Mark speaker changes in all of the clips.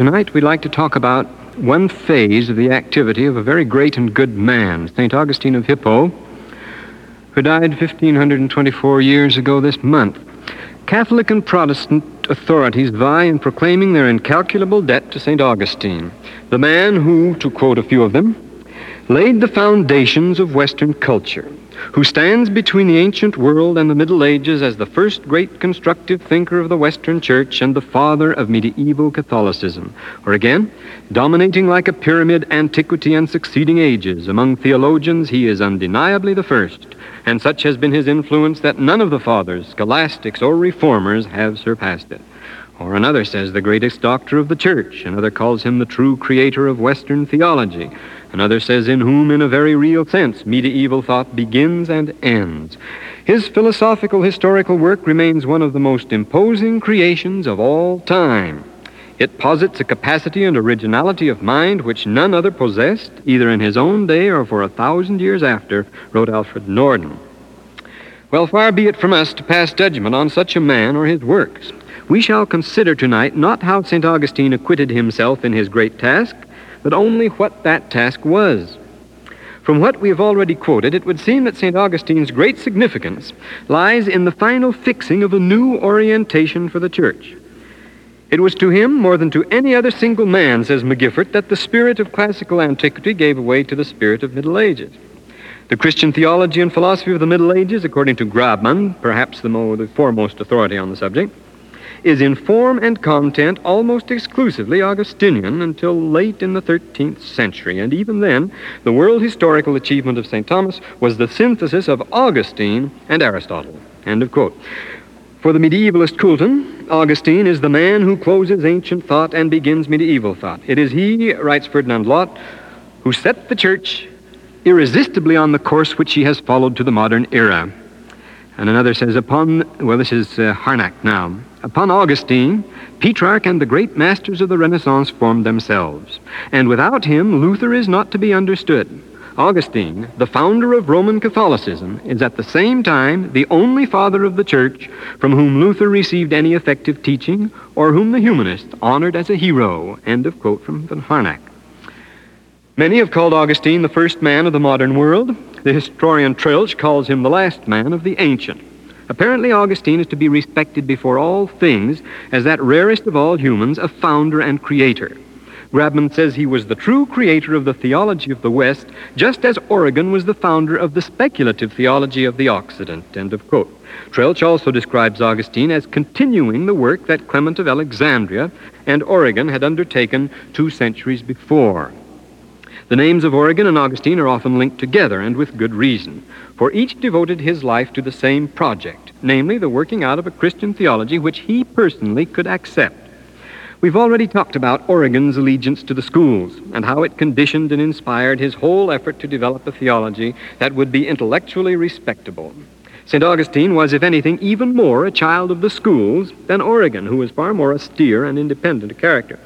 Speaker 1: Tonight we'd like to talk about one phase of the activity of a very great and good man, St. Augustine of Hippo, who died 1524 years ago this month. Catholic and Protestant authorities vie in proclaiming their incalculable debt to St. Augustine, the man who, to quote a few of them, laid the foundations of Western culture who stands between the ancient world and the Middle Ages as the first great constructive thinker of the Western Church and the father of medieval Catholicism. Or again, dominating like a pyramid antiquity and succeeding ages, among theologians he is undeniably the first, and such has been his influence that none of the fathers, scholastics, or reformers have surpassed it. Or another says the greatest doctor of the church. Another calls him the true creator of Western theology. Another says in whom, in a very real sense, medieval thought begins and ends. His philosophical historical work remains one of the most imposing creations of all time. It posits a capacity and originality of mind which none other possessed, either in his own day or for a thousand years after, wrote Alfred Norden. Well, far be it from us to pass judgment on such a man or his works. We shall consider tonight not how St. Augustine acquitted himself in his great task, but only what that task was. From what we have already quoted, it would seem that St. Augustine's great significance lies in the final fixing of a new orientation for the church. It was to him, more than to any other single man, says McGiffert, that the spirit of classical antiquity gave way to the spirit of Middle Ages. The Christian theology and philosophy of the Middle Ages, according to Grabmann, perhaps the, mo- the foremost authority on the subject, is in form and content almost exclusively Augustinian until late in the 13th century. And even then, the world historical achievement of St. Thomas was the synthesis of Augustine and Aristotle. End of quote. For the medievalist Coulton, Augustine is the man who closes ancient thought and begins medieval thought. It is he, writes Ferdinand Lot, who set the church irresistibly on the course which she has followed to the modern era. And another says, upon, well, this is uh, Harnack now. Upon Augustine, Petrarch and the great masters of the Renaissance formed themselves. And without him, Luther is not to be understood. Augustine, the founder of Roman Catholicism, is at the same time the only father of the church from whom Luther received any effective teaching or whom the humanists honored as a hero. End of quote from von Harnack. Many have called Augustine the first man of the modern world. The historian Troeltsch calls him the last man of the ancient. Apparently, Augustine is to be respected before all things as that rarest of all humans, a founder and creator. Grabmann says he was the true creator of the theology of the West, just as Origen was the founder of the speculative theology of the Occident. End of quote. Troeltsch also describes Augustine as continuing the work that Clement of Alexandria and Origen had undertaken two centuries before. The names of Origen and Augustine are often linked together, and with good reason, for each devoted his life to the same project, namely the working out of a Christian theology which he personally could accept. We've already talked about Origen's allegiance to the schools and how it conditioned and inspired his whole effort to develop a theology that would be intellectually respectable. St. Augustine was, if anything, even more a child of the schools than Origen, who was far more austere and independent a character.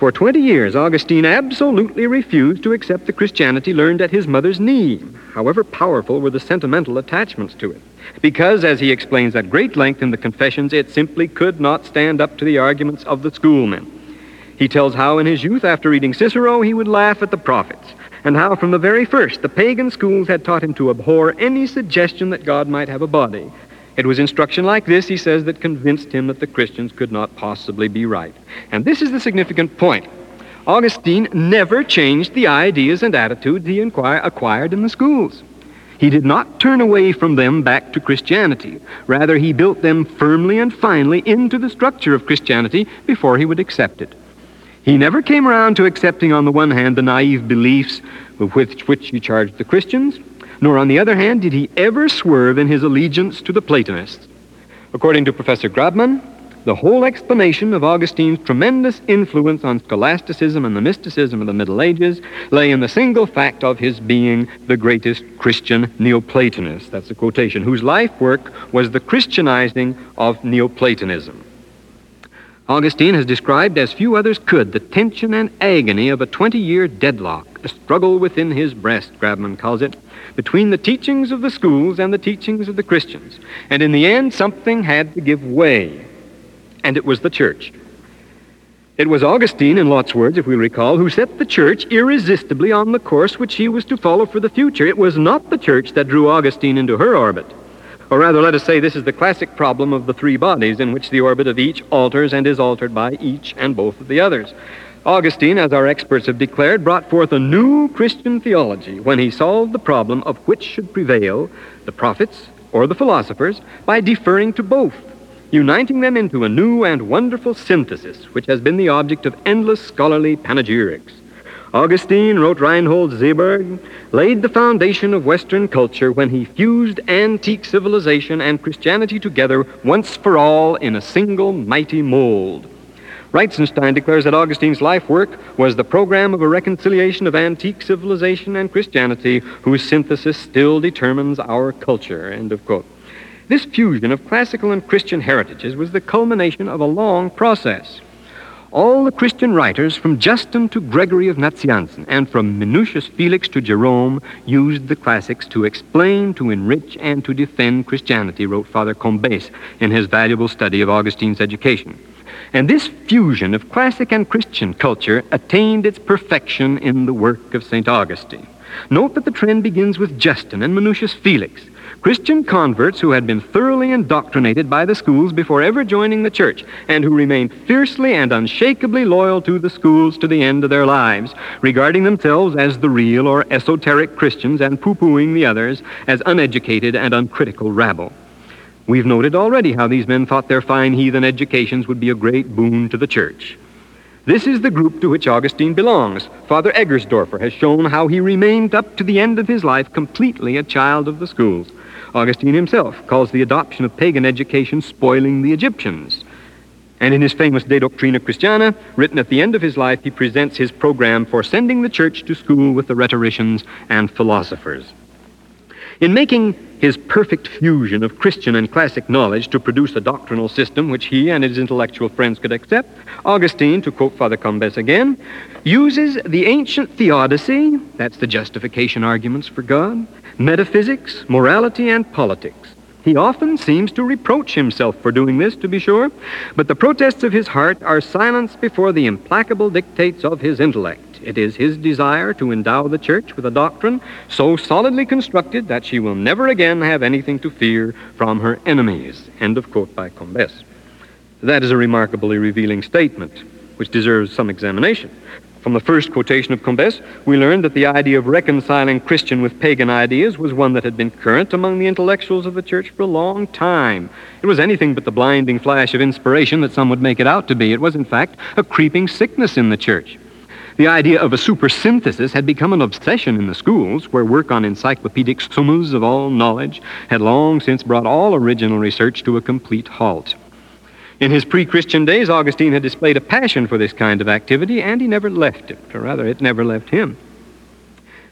Speaker 1: For 20 years, Augustine absolutely refused to accept the Christianity learned at his mother's knee, however powerful were the sentimental attachments to it. Because, as he explains at great length in the Confessions, it simply could not stand up to the arguments of the schoolmen. He tells how in his youth, after reading Cicero, he would laugh at the prophets, and how from the very first the pagan schools had taught him to abhor any suggestion that God might have a body, it was instruction like this, he says, that convinced him that the Christians could not possibly be right. And this is the significant point. Augustine never changed the ideas and attitudes he acquired in the schools. He did not turn away from them back to Christianity. Rather, he built them firmly and finally into the structure of Christianity before he would accept it. He never came around to accepting, on the one hand, the naive beliefs with which he charged the Christians, nor, on the other hand, did he ever swerve in his allegiance to the Platonists. According to Professor Grabmann, the whole explanation of Augustine's tremendous influence on scholasticism and the mysticism of the Middle Ages lay in the single fact of his being the greatest Christian Neoplatonist. That's a quotation, whose life work was the Christianizing of Neoplatonism. Augustine has described, as few others could, the tension and agony of a 20 year deadlock, a struggle within his breast, Grabmann calls it, between the teachings of the schools and the teachings of the Christians. And in the end, something had to give way, and it was the church. It was Augustine, in Lot's words, if we recall, who set the church irresistibly on the course which he was to follow for the future. It was not the church that drew Augustine into her orbit. Or rather, let us say this is the classic problem of the three bodies in which the orbit of each alters and is altered by each and both of the others. Augustine, as our experts have declared, brought forth a new Christian theology when he solved the problem of which should prevail, the prophets or the philosophers, by deferring to both uniting them into a new and wonderful synthesis, which has been the object of endless scholarly panegyrics. Augustine, wrote Reinhold Seeberg, laid the foundation of Western culture when he fused antique civilization and Christianity together once for all in a single mighty mold. Reitzenstein declares that Augustine's life work was the program of a reconciliation of antique civilization and Christianity, whose synthesis still determines our culture. End of quote. This fusion of classical and Christian heritages was the culmination of a long process. All the Christian writers, from Justin to Gregory of Nazianzen, and from Minucius Felix to Jerome, used the classics to explain, to enrich, and to defend Christianity, wrote Father Combes in his valuable study of Augustine's education. And this fusion of classic and Christian culture attained its perfection in the work of St. Augustine. Note that the trend begins with Justin and Minucius Felix, Christian converts who had been thoroughly indoctrinated by the schools before ever joining the church, and who remained fiercely and unshakably loyal to the schools to the end of their lives, regarding themselves as the real or esoteric Christians and poo pooing the others as uneducated and uncritical rabble. We've noted already how these men thought their fine heathen educations would be a great boon to the church. This is the group to which Augustine belongs. Father Eggersdorfer has shown how he remained up to the end of his life completely a child of the schools. Augustine himself calls the adoption of pagan education spoiling the Egyptians. And in his famous De Doctrina Christiana, written at the end of his life, he presents his program for sending the church to school with the rhetoricians and philosophers. In making his perfect fusion of Christian and classic knowledge to produce a doctrinal system which he and his intellectual friends could accept, Augustine, to quote Father Combes again, uses the ancient theodicy, that's the justification arguments for God, metaphysics, morality, and politics. He often seems to reproach himself for doing this, to be sure, but the protests of his heart are silenced before the implacable dictates of his intellect. It is his desire to endow the church with a doctrine so solidly constructed that she will never again have anything to fear from her enemies. End of quote by Combes. That is a remarkably revealing statement, which deserves some examination. From the first quotation of Combes, we learned that the idea of reconciling Christian with pagan ideas was one that had been current among the intellectuals of the church for a long time. It was anything but the blinding flash of inspiration that some would make it out to be. It was, in fact, a creeping sickness in the church. The idea of a supersynthesis had become an obsession in the schools, where work on encyclopedic summas of all knowledge had long since brought all original research to a complete halt. In his pre Christian days, Augustine had displayed a passion for this kind of activity, and he never left it, or rather, it never left him.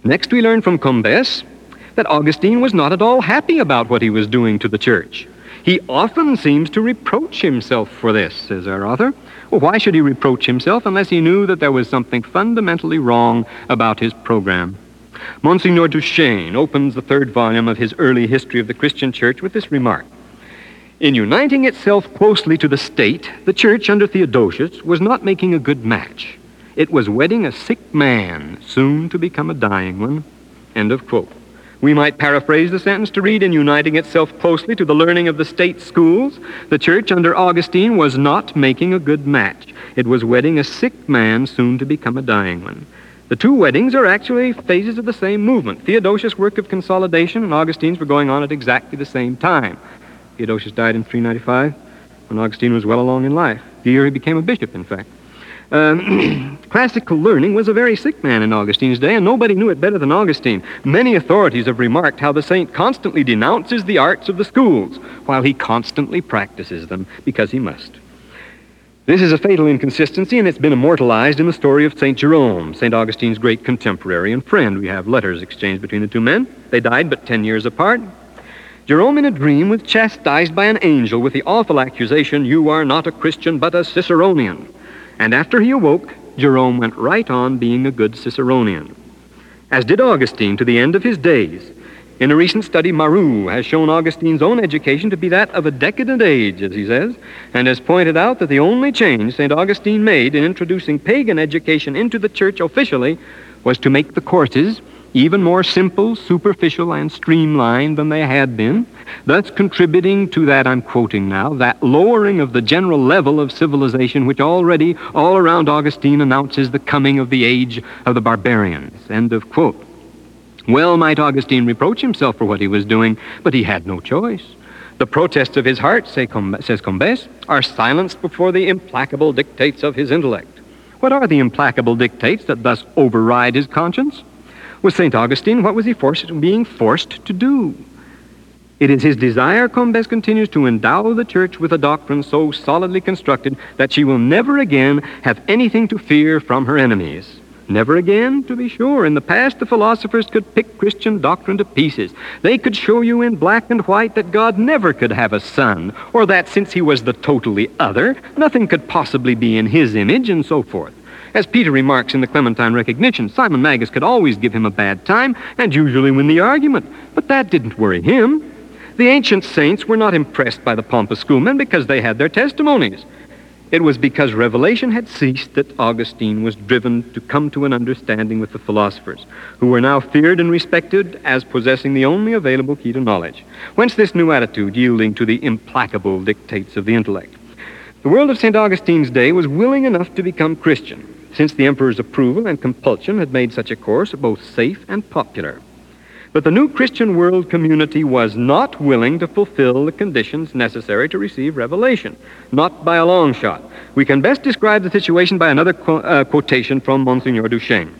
Speaker 1: Next, we learn from Combes that Augustine was not at all happy about what he was doing to the church. He often seems to reproach himself for this, says our author. Well, why should he reproach himself unless he knew that there was something fundamentally wrong about his program? Monsignor Duchesne opens the third volume of his early history of the Christian church with this remark. In uniting itself closely to the state, the church under Theodosius was not making a good match. It was wedding a sick man, soon to become a dying one. End of quote. We might paraphrase the sentence to read In uniting itself closely to the learning of the state schools, the church under Augustine was not making a good match. It was wedding a sick man, soon to become a dying one. The two weddings are actually phases of the same movement. Theodosius' work of consolidation and Augustine's were going on at exactly the same time. Theodosius died in 395 when Augustine was well along in life, the year he became a bishop, in fact. Um, classical learning was a very sick man in Augustine's day, and nobody knew it better than Augustine. Many authorities have remarked how the saint constantly denounces the arts of the schools, while he constantly practices them because he must. This is a fatal inconsistency, and it's been immortalized in the story of St. Jerome, St. Augustine's great contemporary and friend. We have letters exchanged between the two men. They died but ten years apart. Jerome, in a dream, was chastised by an angel with the awful accusation, You are not a Christian, but a Ciceronian. And after he awoke, Jerome went right on being a good Ciceronian. As did Augustine to the end of his days. In a recent study, Marrou has shown Augustine's own education to be that of a decadent age, as he says, and has pointed out that the only change St. Augustine made in introducing pagan education into the church officially was to make the courses even more simple, superficial, and streamlined than they had been, thus contributing to that, I'm quoting now, that lowering of the general level of civilization which already all around Augustine announces the coming of the age of the barbarians. End of quote. Well might Augustine reproach himself for what he was doing, but he had no choice. The protests of his heart, says Combes, are silenced before the implacable dictates of his intellect. What are the implacable dictates that thus override his conscience? With St. Augustine, what was he forced, being forced to do? It is his desire, Combes continues, to endow the church with a doctrine so solidly constructed that she will never again have anything to fear from her enemies. Never again, to be sure. In the past, the philosophers could pick Christian doctrine to pieces. They could show you in black and white that God never could have a son, or that since he was the totally other, nothing could possibly be in his image, and so forth. As Peter remarks in the Clementine Recognition, Simon Magus could always give him a bad time and usually win the argument, but that didn't worry him. The ancient saints were not impressed by the pompous schoolmen because they had their testimonies. It was because revelation had ceased that Augustine was driven to come to an understanding with the philosophers, who were now feared and respected as possessing the only available key to knowledge. Whence this new attitude, yielding to the implacable dictates of the intellect. The world of St. Augustine's day was willing enough to become Christian, since the emperor's approval and compulsion had made such a course both safe and popular. But the new Christian world community was not willing to fulfill the conditions necessary to receive revelation, not by a long shot. We can best describe the situation by another qu- uh, quotation from Monsignor Duchesne.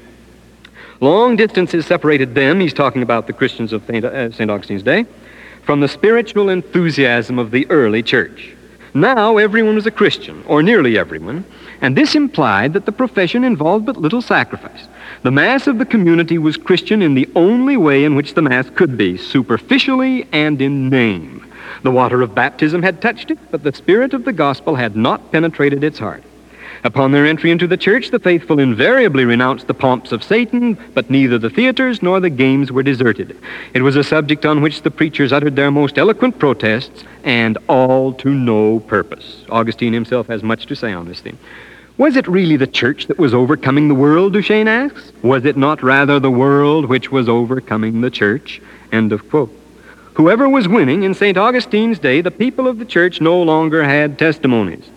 Speaker 1: Long distances separated them, he's talking about the Christians of St. Uh, Augustine's day, from the spiritual enthusiasm of the early church. Now everyone was a Christian, or nearly everyone, and this implied that the profession involved but little sacrifice. The mass of the community was Christian in the only way in which the mass could be, superficially and in name. The water of baptism had touched it, but the spirit of the gospel had not penetrated its heart. Upon their entry into the church, the faithful invariably renounced the pomps of Satan, but neither the theaters nor the games were deserted. It was a subject on which the preachers uttered their most eloquent protests, and all to no purpose. Augustine himself has much to say on this theme. Was it really the church that was overcoming the world, Duchesne asks? Was it not rather the world which was overcoming the church? End of quote. Whoever was winning in St. Augustine's day, the people of the church no longer had testimonies.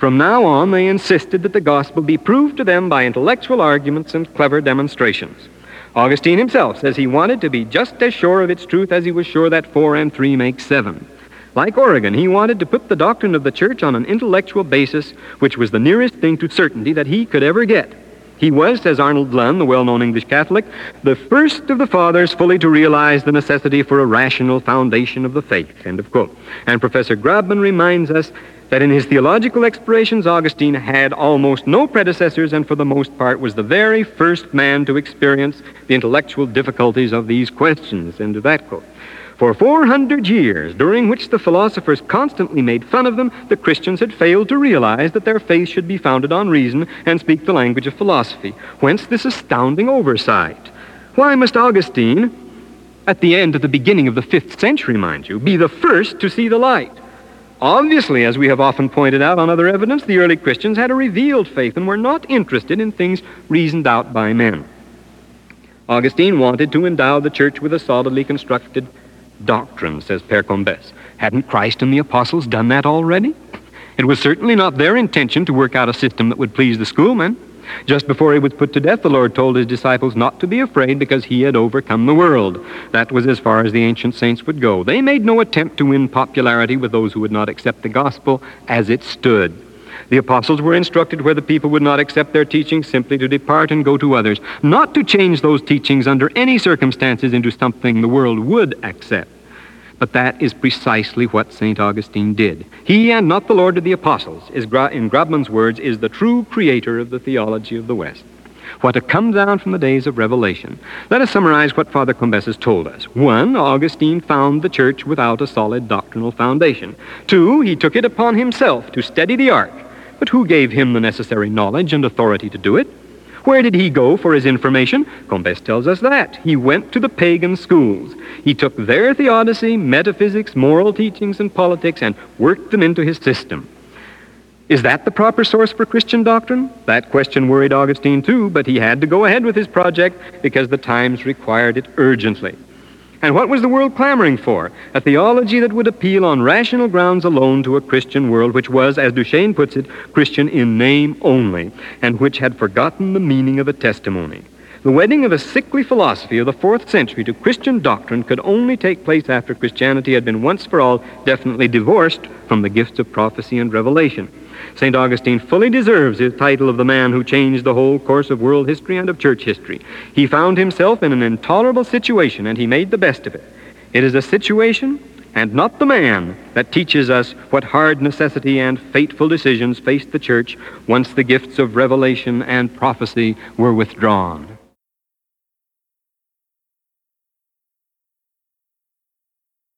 Speaker 1: From now on, they insisted that the gospel be proved to them by intellectual arguments and clever demonstrations. Augustine himself says he wanted to be just as sure of its truth as he was sure that four and three make seven. Like Origen, he wanted to put the doctrine of the church on an intellectual basis, which was the nearest thing to certainty that he could ever get. He was, says Arnold Lunn, the well known English Catholic, the first of the fathers fully to realize the necessity for a rational foundation of the faith. End of quote. And Professor Grabmann reminds us that in his theological explorations, Augustine had almost no predecessors and for the most part was the very first man to experience the intellectual difficulties of these questions. End of that quote. For 400 years, during which the philosophers constantly made fun of them, the Christians had failed to realize that their faith should be founded on reason and speak the language of philosophy. Whence this astounding oversight. Why must Augustine, at the end of the beginning of the fifth century, mind you, be the first to see the light? Obviously, as we have often pointed out on other evidence, the early Christians had a revealed faith and were not interested in things reasoned out by men. Augustine wanted to endow the church with a solidly constructed doctrine, says Père Combes. Hadn't Christ and the apostles done that already? It was certainly not their intention to work out a system that would please the schoolmen. Just before he was put to death, the Lord told his disciples not to be afraid because he had overcome the world. That was as far as the ancient saints would go. They made no attempt to win popularity with those who would not accept the gospel as it stood. The apostles were instructed where the people would not accept their teachings simply to depart and go to others, not to change those teachings under any circumstances into something the world would accept. But that is precisely what St. Augustine did. He, and not the Lord of the Apostles, is, in Grabmann's words, is the true creator of the theology of the West. What had come down from the days of Revelation. Let us summarize what Father Combes has told us. One, Augustine found the church without a solid doctrinal foundation. Two, he took it upon himself to steady the ark but who gave him the necessary knowledge and authority to do it? Where did he go for his information? Combes tells us that. He went to the pagan schools. He took their theodicy, metaphysics, moral teachings, and politics and worked them into his system. Is that the proper source for Christian doctrine? That question worried Augustine too, but he had to go ahead with his project because the times required it urgently. And what was the world clamoring for? A theology that would appeal on rational grounds alone to a Christian world, which was, as Duchesne puts it, Christian in name only, and which had forgotten the meaning of a testimony. The wedding of a sickly philosophy of the fourth century to Christian doctrine could only take place after Christianity had been once for all definitely divorced from the gifts of prophecy and revelation. St. Augustine fully deserves his title of the man who changed the whole course of world history and of church history. He found himself in an intolerable situation, and he made the best of it. It is a situation and not the man that teaches us what hard necessity and fateful decisions faced the church once the gifts of revelation and prophecy were withdrawn.